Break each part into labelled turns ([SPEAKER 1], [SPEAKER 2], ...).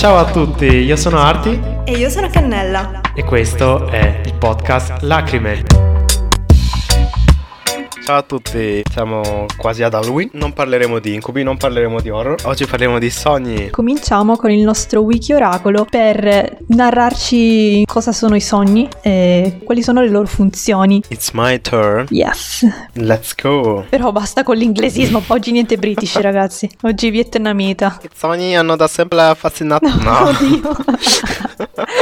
[SPEAKER 1] Ciao a tutti, io sono Arti
[SPEAKER 2] E io sono Cannella.
[SPEAKER 1] e questo è il podcast Lacrime. Ciao a tutti, siamo quasi ad Halloween. Non parleremo di incubi, non parleremo di horror. Oggi parleremo di sogni.
[SPEAKER 2] Cominciamo con il nostro wiki oracolo per narrarci cosa sono i sogni e quali sono le loro funzioni.
[SPEAKER 1] It's my turn.
[SPEAKER 2] Yes.
[SPEAKER 1] Let's go.
[SPEAKER 2] Però basta con l'inglesismo, oggi niente british ragazzi, oggi vietnamita.
[SPEAKER 1] I sogni hanno da sempre affascinato.
[SPEAKER 2] Oddio.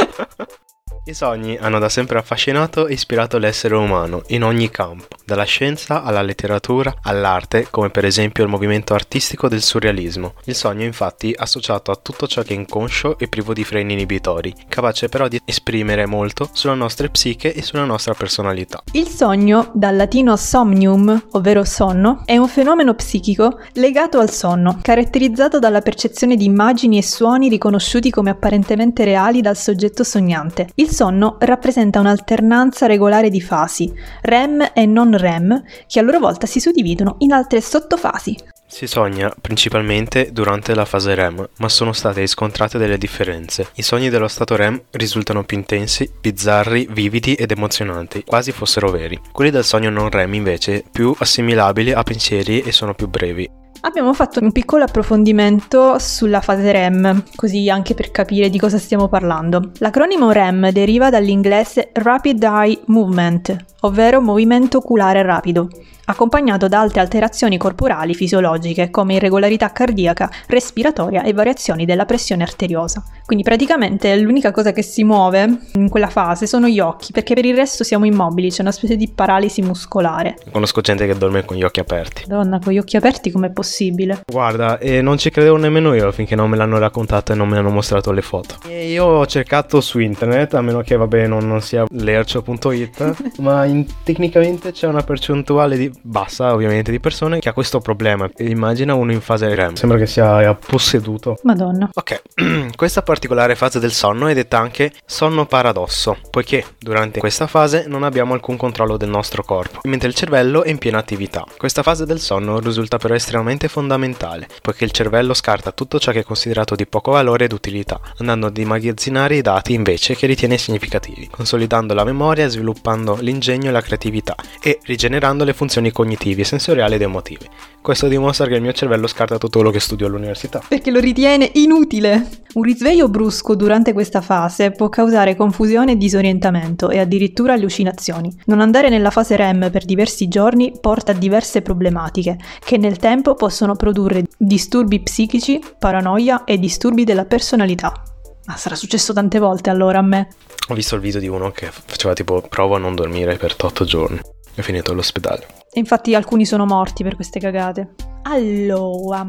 [SPEAKER 1] I sogni hanno da sempre affascinato e ispirato l'essere umano in ogni campo, dalla scienza alla letteratura all'arte, come per esempio il movimento artistico del surrealismo. Il sogno infatti associato a tutto ciò che è inconscio e privo di freni inibitori, capace però di esprimere molto sulla nostra psiche e sulla nostra personalità.
[SPEAKER 2] Il sogno, dal latino somnium, ovvero sonno, è un fenomeno psichico legato al sonno, caratterizzato dalla percezione di immagini e suoni riconosciuti come apparentemente reali dal soggetto sognante. Il sonno rappresenta un'alternanza regolare di fasi, REM e non REM, che a loro volta si suddividono in altre sottofasi.
[SPEAKER 1] Si sogna principalmente durante la fase REM, ma sono state riscontrate delle differenze. I sogni dello stato REM risultano più intensi, bizzarri, vividi ed emozionanti, quasi fossero veri. Quelli del sogno non REM invece più assimilabili a pensieri e sono più brevi.
[SPEAKER 2] Abbiamo fatto un piccolo approfondimento sulla fase REM, così anche per capire di cosa stiamo parlando. L'acronimo REM deriva dall'inglese Rapid Eye Movement, ovvero movimento oculare rapido, accompagnato da altre alterazioni corporali fisiologiche come irregolarità cardiaca, respiratoria e variazioni della pressione arteriosa. Quindi praticamente l'unica cosa che si muove in quella fase sono gli occhi, perché per il resto siamo immobili, c'è una specie di paralisi muscolare.
[SPEAKER 1] Conosco gente che dorme con gli occhi aperti.
[SPEAKER 2] Donna, con gli occhi aperti com'è possibile?
[SPEAKER 1] Guarda, e non ci credevo nemmeno io finché non me l'hanno raccontato e non me ne hanno mostrato le foto. E io ho cercato su internet, a meno che vabbè non, non sia lercio.it, ma in- tecnicamente c'è una percentuale di, bassa ovviamente di persone che ha questo problema. Immagina uno in fase REM. Sembra che sia posseduto.
[SPEAKER 2] Madonna.
[SPEAKER 1] Ok, questa particolare fase del sonno è detta anche sonno paradosso, poiché durante questa fase non abbiamo alcun controllo del nostro corpo, mentre il cervello è in piena attività. Questa fase del sonno risulta però estremamente fondamentale, poiché il cervello scarta tutto ciò che è considerato di poco valore ed utilità, andando ad immagazzinare i dati invece che ritiene significativi, consolidando la memoria, sviluppando l'ingegno e la creatività e rigenerando le funzioni cognitive, sensoriali ed emotive. Questo dimostra che il mio cervello scarta tutto quello che studio all'università.
[SPEAKER 2] Perché lo ritiene inutile. Un risveglio brusco durante questa fase può causare confusione e disorientamento e addirittura allucinazioni. Non andare nella fase REM per diversi giorni porta a diverse problematiche che nel tempo possono produrre disturbi psichici, paranoia e disturbi della personalità. Ma sarà successo tante volte allora a me.
[SPEAKER 1] Ho visto il video di uno che faceva tipo prova a non dormire per 8 giorni. È finito all'ospedale.
[SPEAKER 2] Infatti alcuni sono morti per queste cagate. Allora,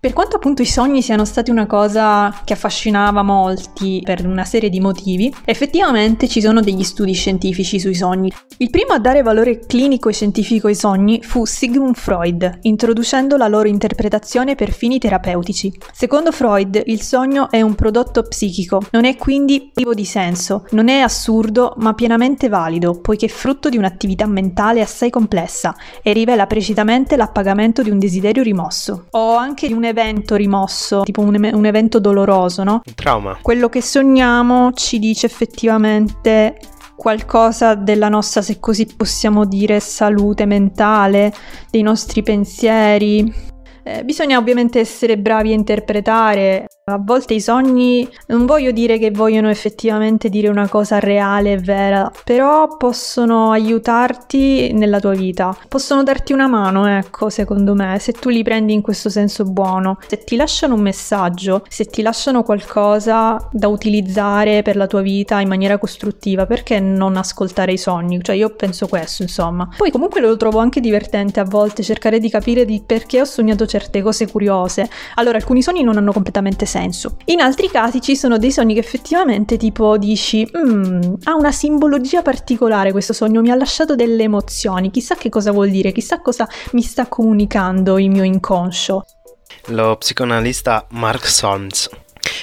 [SPEAKER 2] per quanto appunto i sogni siano stati una cosa che affascinava molti per una serie di motivi, effettivamente ci sono degli studi scientifici sui sogni. Il primo a dare valore clinico e scientifico ai sogni fu Sigmund Freud, introducendo la loro interpretazione per fini terapeutici. Secondo Freud, il sogno è un prodotto psichico, non è quindi privo di senso, non è assurdo, ma pienamente valido, poiché è frutto di un'attività mentale assai complessa e rivela precisamente l'appagamento di un desiderio rimosso o anche di un evento rimosso, tipo un, un evento doloroso, no?
[SPEAKER 1] Un trauma.
[SPEAKER 2] Quello che sogniamo ci dice effettivamente qualcosa della nostra, se così possiamo dire, salute mentale, dei nostri pensieri. Eh, bisogna ovviamente essere bravi a interpretare. A volte i sogni non voglio dire che vogliono effettivamente dire una cosa reale e vera, però possono aiutarti nella tua vita, possono darti una mano, ecco, secondo me, se tu li prendi in questo senso buono, se ti lasciano un messaggio, se ti lasciano qualcosa da utilizzare per la tua vita in maniera costruttiva, perché non ascoltare i sogni? Cioè io penso questo, insomma. Poi comunque lo trovo anche divertente a volte cercare di capire di perché ho sognato certe cose curiose. Allora, alcuni sogni non hanno completamente senso. In altri casi ci sono dei sogni che effettivamente tipo dici, "Mm, ha una simbologia particolare questo sogno, mi ha lasciato delle emozioni, chissà che cosa vuol dire, chissà cosa mi sta comunicando il mio inconscio.
[SPEAKER 1] Lo psicoanalista Mark Solms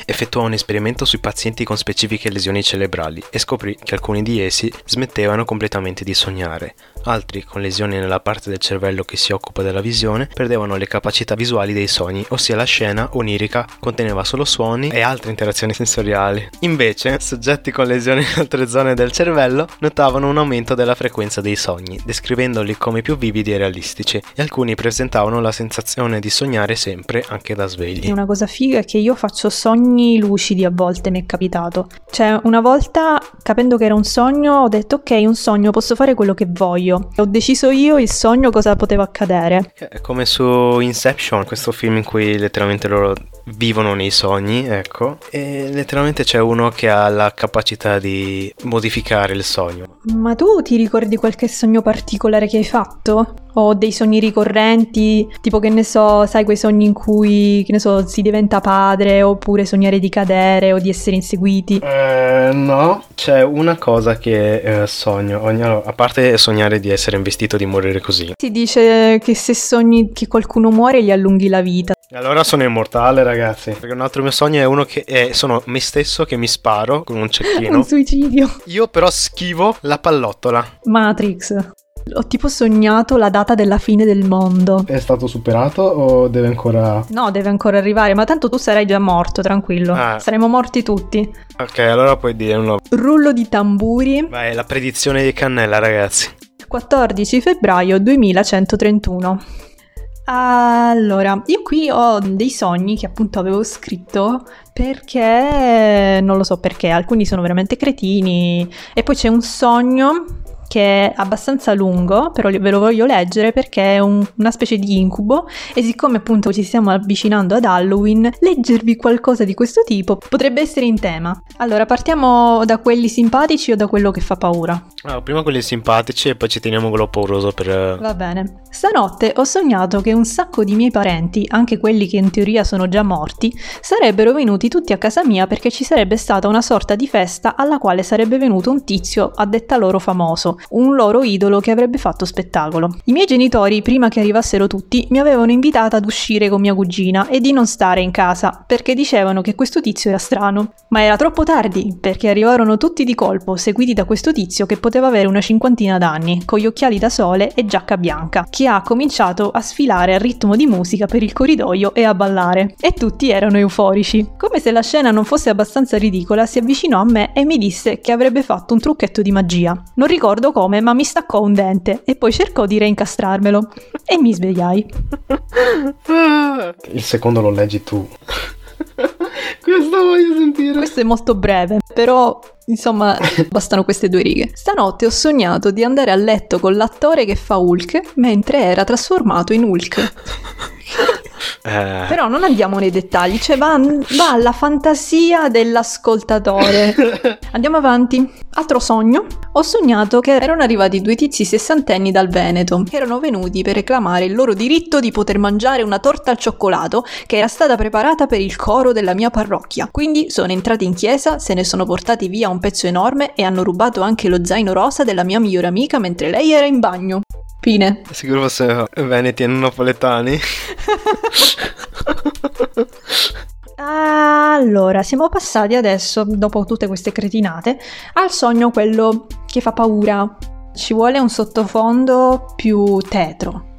[SPEAKER 1] effettuò un esperimento sui pazienti con specifiche lesioni cerebrali e scoprì che alcuni di essi smettevano completamente di sognare. Altri, con lesioni nella parte del cervello che si occupa della visione, perdevano le capacità visuali dei sogni, ossia la scena onirica conteneva solo suoni e altre interazioni sensoriali. Invece, soggetti con lesioni in altre zone del cervello notavano un aumento della frequenza dei sogni, descrivendoli come più vividi e realistici, e alcuni presentavano la sensazione di sognare sempre, anche da svegli.
[SPEAKER 2] Una cosa figa è che io faccio sogni lucidi a volte, mi è capitato. Cioè, una volta, capendo che era un sogno, ho detto ok, un sogno, posso fare quello che voglio. Ho deciso io il sogno cosa poteva accadere.
[SPEAKER 1] È come su Inception, questo film in cui letteralmente loro vivono nei sogni, ecco, e letteralmente c'è uno che ha la capacità di modificare il sogno.
[SPEAKER 2] Ma tu ti ricordi qualche sogno particolare che hai fatto? O dei sogni ricorrenti, tipo che ne so, sai quei sogni in cui, che ne so, si diventa padre, oppure sognare di cadere o di essere inseguiti?
[SPEAKER 1] Eh, no, c'è una cosa che eh, sogno, ogni, a parte sognare di essere investito di morire così.
[SPEAKER 2] Si dice che se sogni che qualcuno muore gli allunghi la vita.
[SPEAKER 1] Allora sono immortale, ragazzi. Perché un altro mio sogno è uno che è, sono me stesso che mi sparo con un cecchino.
[SPEAKER 2] Un suicidio.
[SPEAKER 1] Io però schivo la pallottola.
[SPEAKER 2] Matrix. Ho tipo sognato la data della fine del mondo.
[SPEAKER 1] È stato superato o deve ancora...
[SPEAKER 2] No, deve ancora arrivare, ma tanto tu sarai già morto, tranquillo.
[SPEAKER 1] Ah.
[SPEAKER 2] Saremo morti tutti.
[SPEAKER 1] Ok, allora puoi dire uno...
[SPEAKER 2] Rullo di tamburi.
[SPEAKER 1] Vai, la predizione di Cannella, ragazzi.
[SPEAKER 2] 14 febbraio 2131. Allora, io qui ho dei sogni che appunto avevo scritto perché non lo so perché, alcuni sono veramente cretini e poi c'è un sogno che è abbastanza lungo, però ve lo voglio leggere perché è un- una specie di incubo e siccome appunto ci stiamo avvicinando ad Halloween, leggervi qualcosa di questo tipo potrebbe essere in tema. Allora, partiamo da quelli simpatici o da quello che fa paura?
[SPEAKER 1] Ah, prima quelli simpatici e poi ci teniamo quello pauroso per... eh,
[SPEAKER 2] Va bene. Stanotte ho sognato che un sacco di miei parenti, anche quelli che in teoria sono già morti, sarebbero venuti tutti a casa mia perché ci sarebbe stata una sorta di festa alla quale sarebbe venuto un tizio a detta loro famoso, un loro idolo che avrebbe fatto spettacolo. I miei genitori, prima che arrivassero tutti, mi avevano invitata ad uscire con mia cugina e di non stare in casa perché dicevano che questo tizio era strano. Ma era troppo tardi perché arrivarono tutti di colpo, seguiti da questo tizio che poteva avere una cinquantina d'anni, con gli occhiali da sole e giacca bianca, che ha cominciato a sfilare al ritmo di musica per il corridoio e a ballare. E tutti erano euforici. Come se la scena non fosse abbastanza ridicola, si avvicinò a me e mi disse che avrebbe fatto un trucchetto di magia. Non ricordo come, ma mi staccò un dente e poi cercò di reincastrarmelo. E mi svegliai.
[SPEAKER 1] Il secondo lo leggi tu. Questo voglio sentire.
[SPEAKER 2] Questo è molto breve, però insomma bastano queste due righe. Stanotte ho sognato di andare a letto con l'attore che fa Hulk mentre era trasformato in Hulk.
[SPEAKER 1] Eh,
[SPEAKER 2] Però non andiamo nei dettagli, cioè va, va alla fantasia dell'ascoltatore. Andiamo avanti. Altro sogno. Ho sognato che erano arrivati due tizi sessantenni dal Veneto, che erano venuti per reclamare il loro diritto di poter mangiare una torta al cioccolato che era stata preparata per il coro della mia parrocchia. Quindi sono entrati in chiesa, se ne sono portati via un pezzo enorme e hanno rubato anche lo zaino rosa della mia migliore amica mentre lei era in bagno. Fine.
[SPEAKER 1] sicuro fosse veneti e napoletani.
[SPEAKER 2] Allora, siamo passati adesso, dopo tutte queste cretinate, al sogno quello che fa paura. Ci vuole un sottofondo più tetro.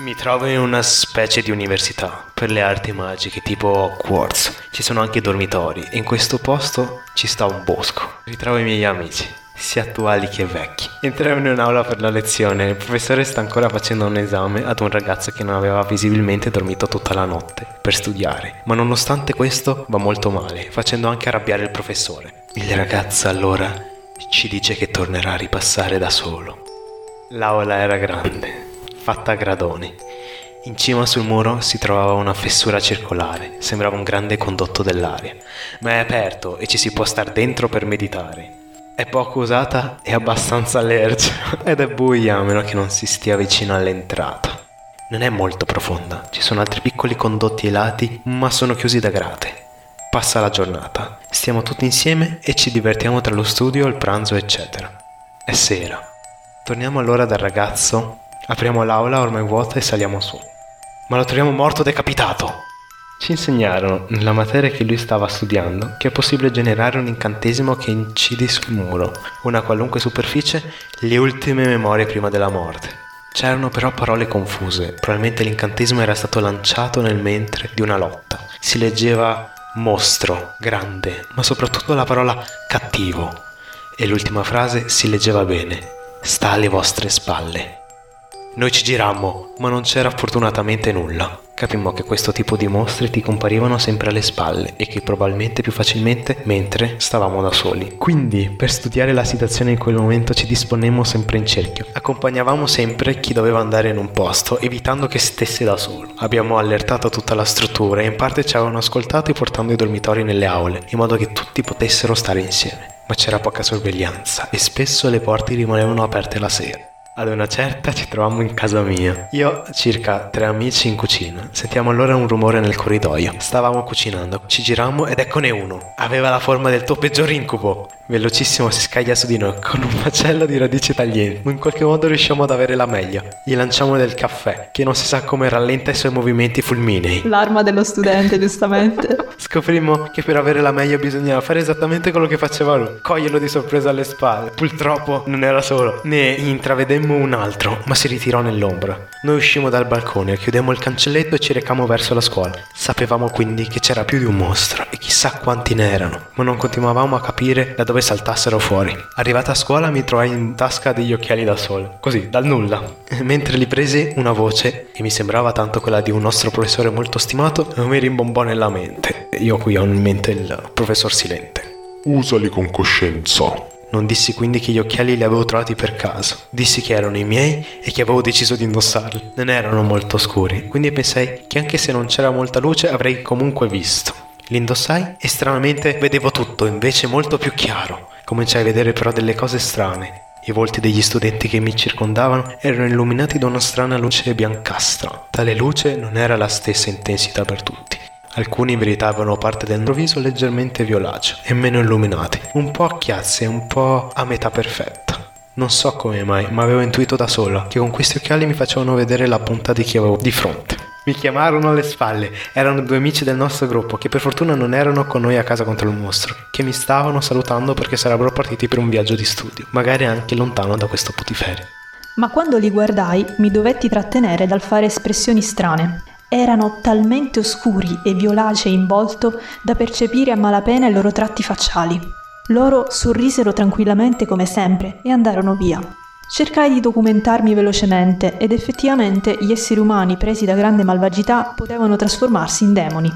[SPEAKER 1] Mi trovo in una specie di università per le arti magiche tipo Hogwarts. Ci sono anche dormitori e in questo posto ci sta un bosco. Ritrovo i miei amici, sia attuali che vecchi. Entriamo in un'aula per la lezione. Il professore sta ancora facendo un esame ad un ragazzo che non aveva visibilmente dormito tutta la notte per studiare. Ma nonostante questo va molto male, facendo anche arrabbiare il professore. Il ragazzo allora ci dice che tornerà a ripassare da solo. L'aula era grande, fatta a gradoni. In cima sul muro si trovava una fessura circolare, sembrava un grande condotto dell'aria, ma è aperto e ci si può star dentro per meditare. È poco usata e abbastanza allergica ed è buia a meno che non si stia vicino all'entrata. Non è molto profonda, ci sono altri piccoli condotti ai lati, ma sono chiusi da grate. Passa la giornata, stiamo tutti insieme e ci divertiamo tra lo studio, il pranzo, eccetera. È sera. Torniamo allora dal ragazzo, apriamo l'aula ormai vuota e saliamo su. Ma lo troviamo morto decapitato. Ci insegnarono, nella materia che lui stava studiando, che è possibile generare un incantesimo che incidi sul muro, una qualunque superficie, le ultime memorie prima della morte. C'erano però parole confuse, probabilmente l'incantesimo era stato lanciato nel mentre di una lotta. Si leggeva mostro, grande, ma soprattutto la parola cattivo. E l'ultima frase si leggeva bene, sta alle vostre spalle. Noi ci girammo, ma non c'era fortunatamente nulla. Capimmo che questo tipo di mostri ti comparivano sempre alle spalle e che probabilmente più facilmente mentre stavamo da soli. Quindi, per studiare la situazione in quel momento ci disponemmo sempre in cerchio. Accompagnavamo sempre chi doveva andare in un posto, evitando che stesse da solo. Abbiamo allertato tutta la struttura e in parte ci avevano ascoltato portando i dormitori nelle aule, in modo che tutti potessero stare insieme. Ma c'era poca sorveglianza e spesso le porte rimanevano aperte la sera. Ad una certa ci trovammo in casa mia. Io, circa tre amici in cucina. Sentiamo allora un rumore nel corridoio. Stavamo cucinando, ci girammo ed eccone uno. Aveva la forma del tuo peggior incubo. Velocissimo si scaglia su di noi con un macello di radici taglienti, in qualche modo riusciamo ad avere la meglio. Gli lanciamo del caffè, che non si sa come rallenta i suoi movimenti fulminei.
[SPEAKER 2] L'arma dello studente, giustamente.
[SPEAKER 1] Scoprimmo che per avere la meglio bisognava fare esattamente quello che faceva lui, coglierlo di sorpresa alle spalle. Purtroppo non era solo, ne intravedemmo un altro, ma si ritirò nell'ombra. Noi uscimmo dal balcone, chiudemmo il cancelletto e ci recammo verso la scuola. Sapevamo quindi che c'era più di un mostro e chissà quanti ne erano, ma non continuavamo a capire da dove saltassero fuori. Arrivata a scuola mi trovai in tasca degli occhiali da sole, così, dal nulla. Mentre li presi una voce, che mi sembrava tanto quella di un nostro professore molto stimato, mi rimbombò nella mente. Io qui ho in mente il professor Silente.
[SPEAKER 3] Usali con coscienza.
[SPEAKER 1] Non dissi quindi che gli occhiali li avevo trovati per caso. Dissi che erano i miei e che avevo deciso di indossarli. Non erano molto scuri, quindi pensai che anche se non c'era molta luce avrei comunque visto. Li indossai e stranamente vedevo tutto invece molto più chiaro. Cominciai a vedere però delle cose strane. I volti degli studenti che mi circondavano erano illuminati da una strana luce biancastra. Tale luce non era la stessa intensità per tutti. Alcuni avevano parte del loro viso leggermente violaceo e meno illuminati, un po' a chiazze e un po' a metà perfetta. Non so come mai, ma avevo intuito da sola che con questi occhiali mi facevano vedere la bontà di chi avevo di fronte. Mi chiamarono alle spalle. Erano due amici del nostro gruppo che per fortuna non erano con noi a casa contro il mostro, che mi stavano salutando perché sarebbero partiti per un viaggio di studio, magari anche lontano da questo putiferio.
[SPEAKER 2] Ma quando li guardai mi dovetti trattenere dal fare espressioni strane. Erano talmente oscuri e violacei in volto da percepire a malapena i loro tratti facciali. Loro sorrisero tranquillamente come sempre e andarono via. Cercai di documentarmi velocemente ed effettivamente gli esseri umani presi da grande malvagità potevano trasformarsi in demoni.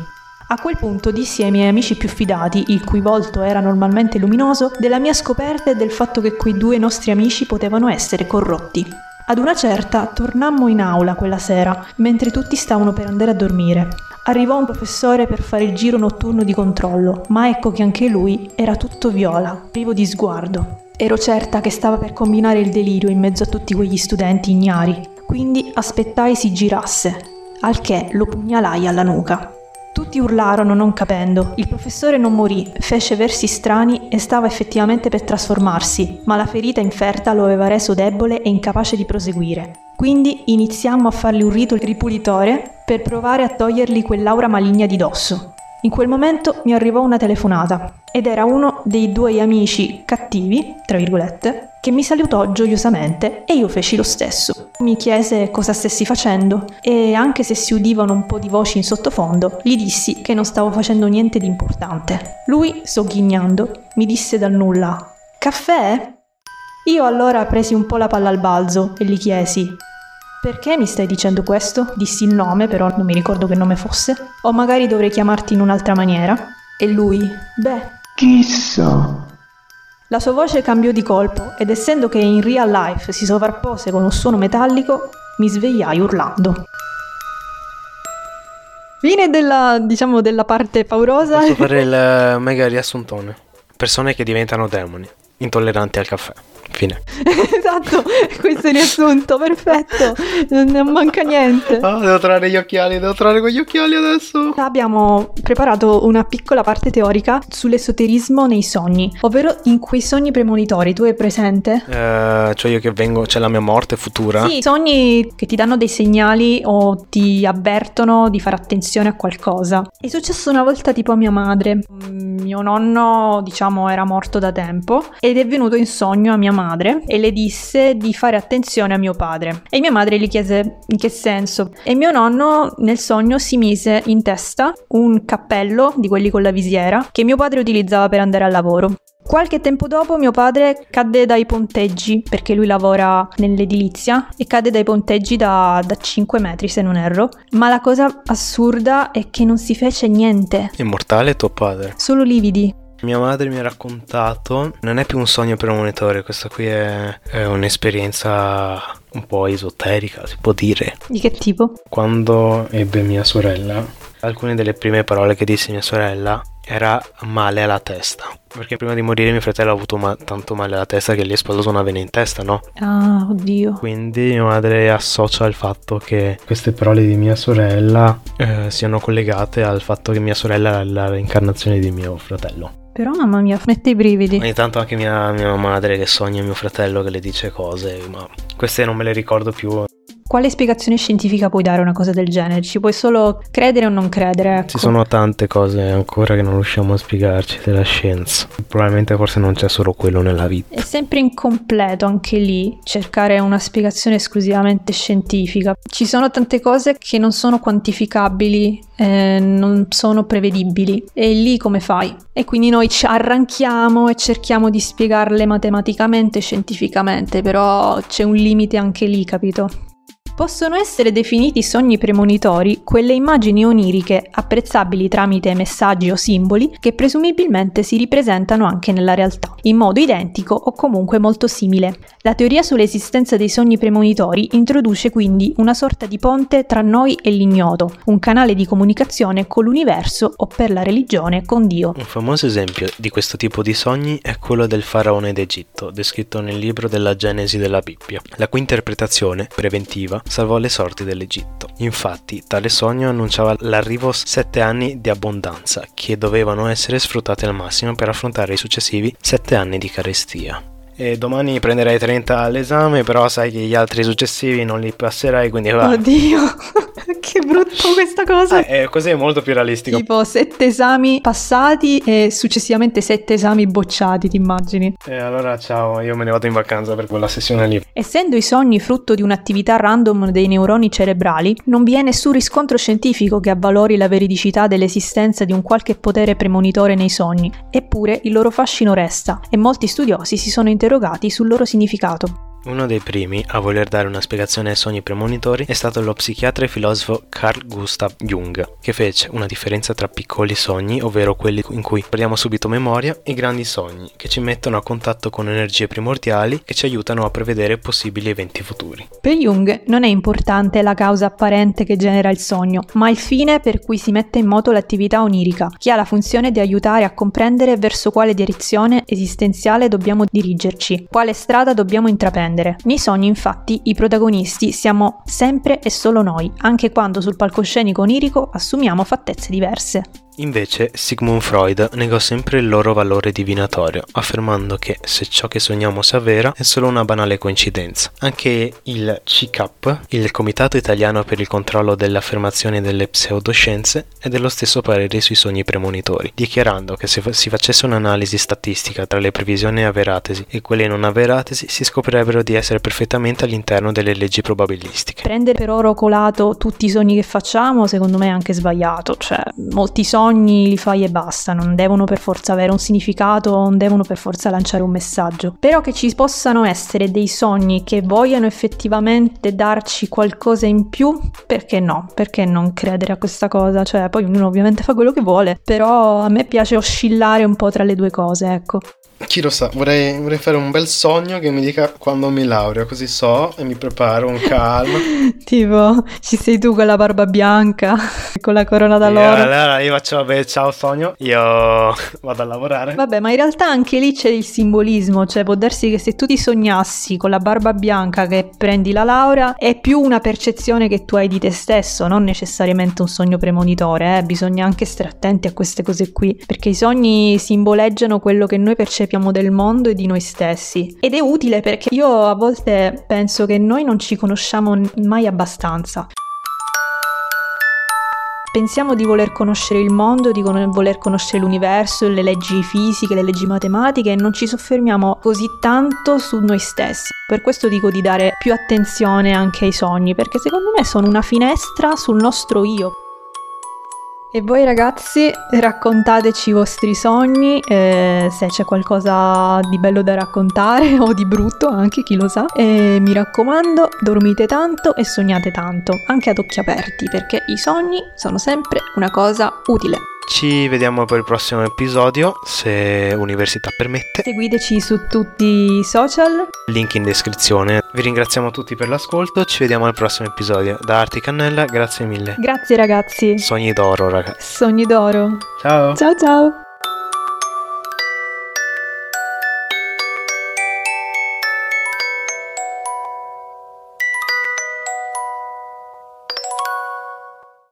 [SPEAKER 2] A quel punto dissi ai miei amici più fidati, il cui volto era normalmente luminoso, della mia scoperta e del fatto che quei due nostri amici potevano essere corrotti. Ad una certa tornammo in aula quella sera, mentre tutti stavano per andare a dormire. Arrivò un professore per fare il giro notturno di controllo, ma ecco che anche lui era tutto viola, privo di sguardo. Ero certa che stava per combinare il delirio in mezzo a tutti quegli studenti ignari, quindi aspettai si girasse, al che lo pugnalai alla nuca. Tutti urlarono non capendo. Il professore non morì, fece versi strani e stava effettivamente per trasformarsi, ma la ferita inferta lo aveva reso debole e incapace di proseguire. Quindi iniziammo a fargli un rito ripulitore per provare a togliergli quell'aura maligna di dosso. In quel momento mi arrivò una telefonata ed era uno dei due amici cattivi, tra virgolette, che mi salutò gioiosamente e io feci lo stesso. Mi chiese cosa stessi facendo e anche se si udivano un po' di voci in sottofondo, gli dissi che non stavo facendo niente di importante. Lui, sogghignando, mi disse dal nulla: Caffè? Io allora presi un po' la palla al balzo e gli chiesi: perché mi stai dicendo questo? Dissi il nome, però non mi ricordo che nome fosse. O magari dovrei chiamarti in un'altra maniera. E lui, beh,
[SPEAKER 3] chissà.
[SPEAKER 2] La sua voce cambiò di colpo ed essendo che in real life si sovrappose con un suono metallico, mi svegliai urlando. Fine della, diciamo, della parte paurosa.
[SPEAKER 1] Posso fare il mega riassuntone. Persone che diventano demoni, intolleranti al caffè. Fine.
[SPEAKER 2] esatto, questo è il riassunto, perfetto, non manca niente.
[SPEAKER 1] Oh, devo trovare gli occhiali, devo trovare quegli occhiali adesso.
[SPEAKER 2] Abbiamo preparato una piccola parte teorica sull'esoterismo nei sogni, ovvero in quei sogni premonitori. Tu hai presente?
[SPEAKER 1] Eh, cioè io che vengo, c'è la mia morte futura.
[SPEAKER 2] Sì, sogni che ti danno dei segnali o ti avvertono di fare attenzione a qualcosa. È successo una volta tipo a mia madre. Mm, Mio nonno, diciamo, era morto da tempo ed è venuto in sogno a mia madre e le disse di fare attenzione a mio padre. E mia madre gli chiese in che senso. E mio nonno nel sogno si mise in testa un cappello di quelli con la visiera che mio padre utilizzava per andare al lavoro. Qualche tempo dopo mio padre cadde dai ponteggi, perché lui lavora nell'edilizia, e cadde dai ponteggi da, da 5 metri se non erro. Ma la cosa assurda è che non si fece niente,
[SPEAKER 1] Immortale tuo padre.
[SPEAKER 2] solo lividi.
[SPEAKER 1] Mia madre mi ha raccontato, non è più un sogno premonitore, questa qui è, è un'esperienza un po' esoterica, si può dire.
[SPEAKER 2] Di che tipo?
[SPEAKER 1] Quando ebbe mia sorella, alcune delle prime parole che disse mia sorella era male alla testa. Perché prima di morire mio fratello ha avuto ma- tanto male alla testa che gli è esplosa una vena in testa, no?
[SPEAKER 2] Ah, oddio.
[SPEAKER 1] Quindi mia madre associa il fatto che queste parole di mia sorella eh, siano collegate al fatto che mia sorella è la reincarnazione di mio fratello.
[SPEAKER 2] Però mamma mia, mette i brividi.
[SPEAKER 1] Ogni tanto anche mia, mia madre che sogna mio fratello che le dice cose, ma queste non me le ricordo più.
[SPEAKER 2] Quale spiegazione scientifica puoi dare a una cosa del genere? Ci puoi solo credere o non credere, ecco.
[SPEAKER 1] Ci sono tante cose ancora che non riusciamo a spiegarci della scienza. Probabilmente forse non c'è solo quello nella vita.
[SPEAKER 2] È sempre incompleto anche lì cercare una spiegazione esclusivamente scientifica. Ci sono tante cose che non sono quantificabili, eh, non sono prevedibili. E lì come fai? E quindi noi ci arranchiamo e cerchiamo di spiegarle matematicamente scientificamente, però c'è un limite anche lì, capito? Possono essere definiti sogni premonitori quelle immagini oniriche apprezzabili tramite messaggi o simboli che presumibilmente si ripresentano anche nella realtà, in modo identico o comunque molto simile. La teoria sull'esistenza dei sogni premonitori introduce quindi una sorta di ponte tra noi e l'ignoto, un canale di comunicazione con l'universo o per la religione con Dio.
[SPEAKER 1] Un famoso esempio di questo tipo di sogni è quello del faraone d'Egitto, descritto nel libro della Genesi della Bibbia, la cui interpretazione, preventiva, salvò le sorti dell'Egitto. Infatti, tale sogno annunciava l'arrivo sette anni di abbondanza, che dovevano essere sfruttati al massimo per affrontare i successivi sette anni di carestia. E domani prenderai 30 all'esame, però sai che gli altri successivi non li passerai, quindi va.
[SPEAKER 2] Oddio, che brutto questa cosa.
[SPEAKER 1] Eh, eh, così è molto più realistico.
[SPEAKER 2] Tipo sette esami passati e successivamente sette esami bocciati, ti immagini?
[SPEAKER 1] E allora ciao, io me ne vado in vacanza per quella sessione lì.
[SPEAKER 2] Essendo i sogni frutto di un'attività random dei neuroni cerebrali, non vi è nessun riscontro scientifico che avvalori la veridicità dell'esistenza di un qualche potere premonitore nei sogni, eppure il loro fascino resta e molti studiosi si sono interrogati sul loro significato.
[SPEAKER 1] Uno dei primi a voler dare una spiegazione ai sogni premonitori è stato lo psichiatra e filosofo Carl Gustav Jung, che fece una differenza tra piccoli sogni, ovvero quelli in cui perdiamo subito memoria, e grandi sogni, che ci mettono a contatto con energie primordiali e ci aiutano a prevedere possibili eventi futuri.
[SPEAKER 2] Per Jung non è importante la causa apparente che genera il sogno, ma il fine per cui si mette in moto l'attività onirica, che ha la funzione di aiutare a comprendere verso quale direzione esistenziale dobbiamo dirigerci, quale strada dobbiamo intraprendere. Nei sogni, infatti, i protagonisti siamo sempre e solo noi, anche quando sul palcoscenico onirico assumiamo fattezze diverse.
[SPEAKER 1] Invece, Sigmund Freud negò sempre il loro valore divinatorio, affermando che se ciò che sogniamo si avvera è solo una banale coincidenza. Anche il CICAP, il Comitato Italiano per il controllo delle affermazioni delle pseudoscienze, è dello stesso parere sui sogni premonitori, dichiarando che se si facesse un'analisi statistica tra le previsioni avveratesi e quelle non avveratesi, si scoprirebbero di essere perfettamente all'interno delle leggi probabilistiche.
[SPEAKER 2] Prendere per oro colato tutti i sogni che facciamo, secondo me è anche sbagliato, cioè molti sogni li fai e basta, non devono per forza avere un significato, non devono per forza lanciare un messaggio. Però che ci possano essere dei sogni che vogliano effettivamente darci qualcosa in più, perché no? Perché non credere a questa cosa? Cioè, poi ognuno ovviamente fa quello che vuole, però a me piace oscillare un po' tra le due cose, ecco.
[SPEAKER 1] Chi lo sa, vorrei, vorrei fare un bel sogno che mi dica quando mi laureo, così so e mi preparo con calma.
[SPEAKER 2] tipo, ci sei tu con la barba bianca, con la corona d'alloro.
[SPEAKER 1] allora io faccio, vabbè, ciao sogno, io vado a lavorare.
[SPEAKER 2] Vabbè, ma in realtà anche lì c'è il simbolismo, cioè può darsi che se tu ti sognassi con la barba bianca che prendi la laurea, è più una percezione che tu hai di te stesso, non necessariamente un sogno premonitore, eh? bisogna anche stare attenti a queste cose qui, perché i sogni simboleggiano quello che noi percepiamo del mondo e di noi stessi. Ed è utile perché io a volte penso che noi non ci conosciamo mai abbastanza. Pensiamo di voler conoscere il mondo, di voler conoscere l'universo, le leggi fisiche, le leggi matematiche e non ci soffermiamo così tanto su noi stessi. Per questo dico di dare più attenzione anche ai sogni, perché secondo me sono una finestra sul nostro io. E voi ragazzi raccontateci i vostri sogni, eh, se c'è qualcosa di bello da raccontare o di brutto anche, chi lo sa. E mi raccomando, dormite tanto e sognate tanto, anche ad occhi aperti, perché i sogni sono sempre una cosa utile.
[SPEAKER 1] Ci vediamo per il prossimo episodio, se università permette.
[SPEAKER 2] Seguiteci su tutti i social.
[SPEAKER 1] Link in descrizione. Vi ringraziamo tutti per l'ascolto, ci vediamo al prossimo episodio. Da Arti Cannella, grazie mille.
[SPEAKER 2] Grazie ragazzi.
[SPEAKER 1] Sogni d'oro, ragazzi.
[SPEAKER 2] Sogni d'oro.
[SPEAKER 1] Ciao.
[SPEAKER 2] Ciao ciao.